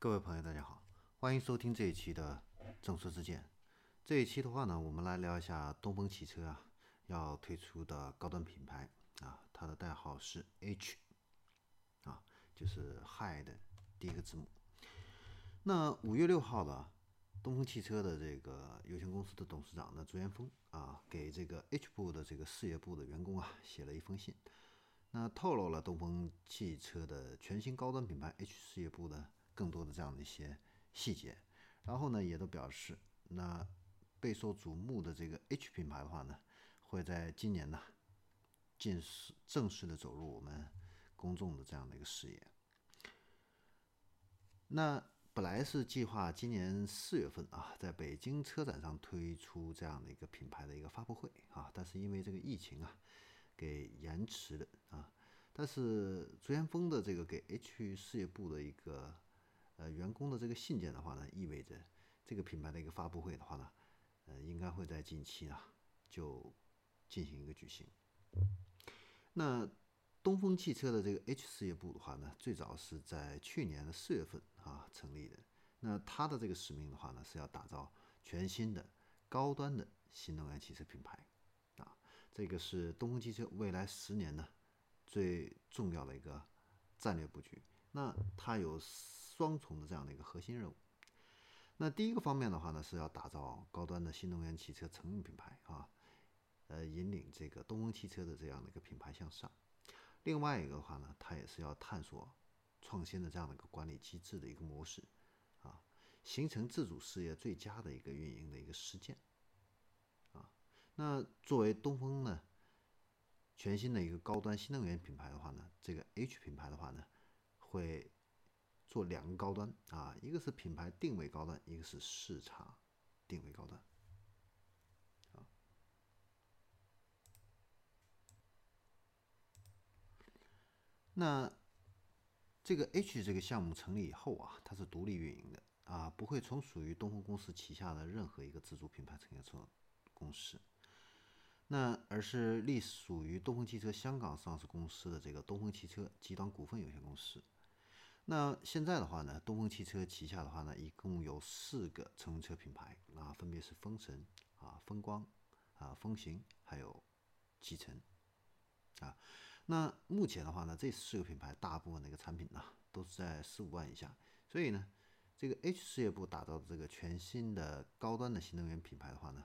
各位朋友，大家好，欢迎收听这一期的正说之见。这一期的话呢，我们来聊一下东风汽车啊要推出的高端品牌啊，它的代号是 H 啊，就是 Hi 的第一个字母。那五月六号的东风汽车的这个有限公司的董事长呢朱元峰啊，给这个 H 部的这个事业部的员工啊写了一封信，那透露了东风汽车的全新高端品牌 H 事业部的更多的这样的一些细节，然后呢也都表示，那备受瞩目的这个 H 品牌的话呢，会在今年呢，正式正式的走入我们公众的这样的一个视野。那本来是计划今年四月份啊，在北京车展上推出这样的一个品牌的一个发布会啊，但是因为这个疫情啊，给延迟了啊。但是朱元峰的这个给 H 事业部的一个呃员工的这个信件的话呢，意味着这个品牌的一个发布会的话呢，呃，应该会在近期啊就进行一个举行。那东风汽车的这个 H 事业部的话呢，最早是在去年的四月份啊成立的。那它的这个使命的话呢，是要打造全新的高端的新能源汽车品牌啊，这个是东风汽车未来十年呢最重要的一个战略布局。那它有双重的这样的一个核心任务。那第一个方面的话呢，是要打造高端的新能源汽车成运品牌啊，呃，引领这个东风汽车的这样的一个品牌向上。另外一个的话呢，它也是要探索创新的这样的一个管理机制的一个模式啊，形成自主事业最佳的一个运营的一个实践啊。那作为东风呢，全新的一个高端新能源品牌的话呢，这个 H 品牌的话呢，会做两个高端啊，一个是品牌定位高端，一个是市场定位高端。那这个 H 这个项目成立以后啊，它是独立运营的啊，不会从属于东风公司旗下的任何一个自主品牌乘业车公司，那而是隶属于东风汽车香港上市公司的这个东风汽车集团股份有限公司。那现在的话呢，东风汽车旗下的话呢，一共有四个乘用车品牌啊，分别是风神啊、风光啊、风行还有启辰啊。那目前的话呢，这四个品牌大部分的一个产品呢，都是在十五万以下，所以呢，这个 H 事业部打造的这个全新的高端的新能源品牌的话呢，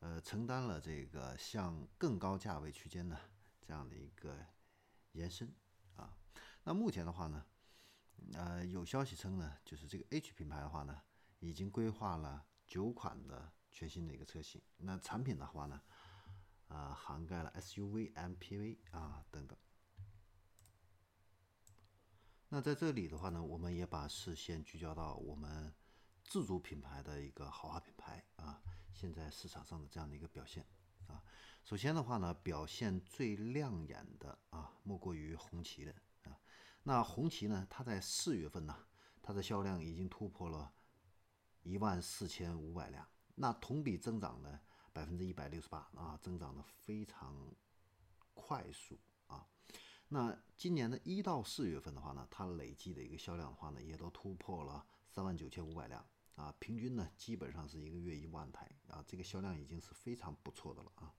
呃，承担了这个向更高价位区间呢这样的一个延伸啊。那目前的话呢，呃，有消息称呢，就是这个 H 品牌的话呢，已经规划了九款的全新的一个车型，那产品的话呢。啊，涵盖了 SUV、MPV 啊等等。那在这里的话呢，我们也把视线聚焦到我们自主品牌的一个豪华品牌啊，现在市场上的这样的一个表现啊。首先的话呢，表现最亮眼的啊，莫过于红旗的。那红旗呢，它在四月份呢，它的销量已经突破了一万四千五百辆，那同比增长呢？百分之一百六十八啊，增长的非常快速啊。那今年的一到四月份的话呢，它累计的一个销量的话呢，也都突破了三万九千五百辆啊，平均呢基本上是一个月一万台啊，这个销量已经是非常不错的了啊。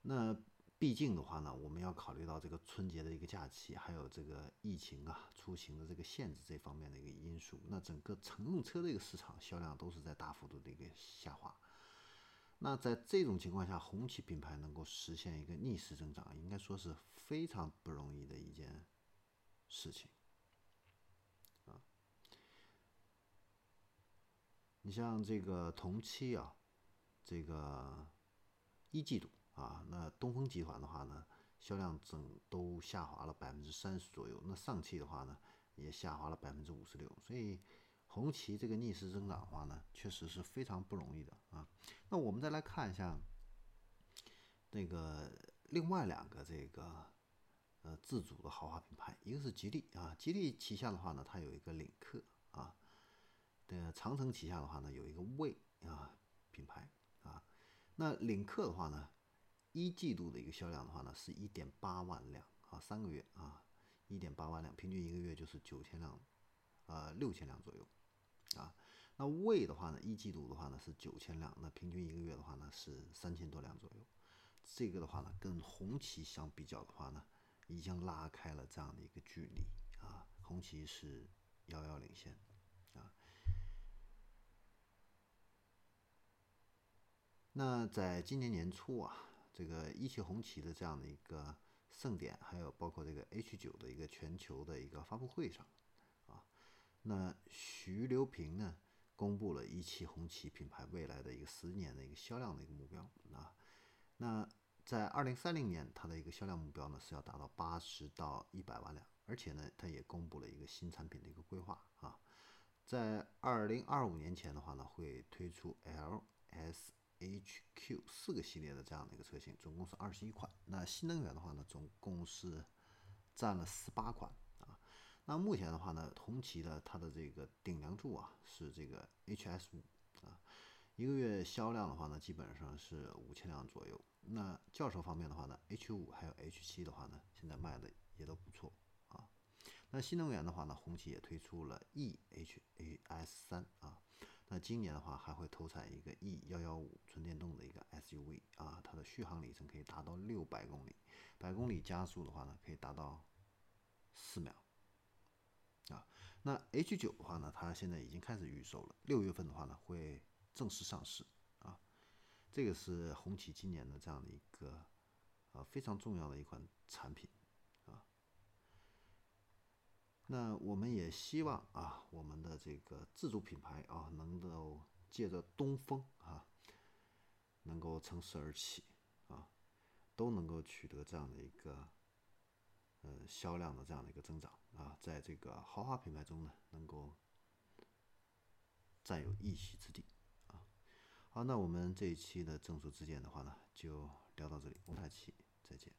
那。毕竟的话呢，我们要考虑到这个春节的一个假期，还有这个疫情啊、出行的这个限制这方面的一个因素，那整个乘用车的一个市场销量都是在大幅度的一个下滑。那在这种情况下，红旗品牌能够实现一个逆势增长，应该说是非常不容易的一件事情啊。你像这个同期啊，这个一季度。啊，那东风集团的话呢，销量整都下滑了百分之三十左右。那上汽的话呢，也下滑了百分之五十六。所以红旗这个逆势增长的话呢，确实是非常不容易的啊。那我们再来看一下那个另外两个这个呃自主的豪华品牌，一个是吉利啊，吉利旗下的话呢，它有一个领克啊，的长城旗下的话呢，有一个魏啊品牌啊。那领克的话呢？一季度的一个销量的话呢，是一点八万辆啊，三个月啊，一点八万辆，平均一个月就是九千辆，呃六千辆左右，啊，那魏的话呢，一季度的话呢是九千辆，那平均一个月的话呢是三千多辆左右，这个的话呢跟红旗相比较的话呢，已经拉开了这样的一个距离啊，红旗是遥遥领先，啊，那在今年年初啊，这个一汽红旗的这样的一个。盛典还有包括这个 H 九的一个全球的一个发布会上，啊，那徐留平呢公布了一汽红旗品牌未来的一个十年的一个销量的一个目标啊，那在二零三零年它的一个销量目标呢是要达到八十到一百万辆，而且呢它也公布了一个新产品的一个规划啊，在二零二五年前的话呢会推出 L S H。HQ 四个系列的这样的一个车型，总共是二十一款。那新能源的话呢，总共是占了十八款啊。那目前的话呢，红旗的它的这个顶梁柱啊是这个 HS 五啊，一个月销量的话呢，基本上是五千辆左右。那轿车方面的话呢，H 五还有 H 七的话呢，现在卖的也都不错啊。那新能源的话呢，红旗也推出了 eHAS 三今年的话还会投产一个 E 幺幺五纯电动的一个 SUV 啊，它的续航里程可以达到六百公里，百公里加速的话呢可以达到四秒啊。那 H 九的话呢，它现在已经开始预售了，六月份的话呢会正式上市啊。这个是红旗今年的这样的一个呃非常重要的一款产品。那我们也希望啊，我们的这个自主品牌啊，能够借着东风啊，能够乘势而起啊，都能够取得这样的一个呃销量的这样的一个增长啊，在这个豪华品牌中呢，能够占有一席之地啊。好，那我们这一期的正说之见的话呢，就聊到这里，我们下期再见。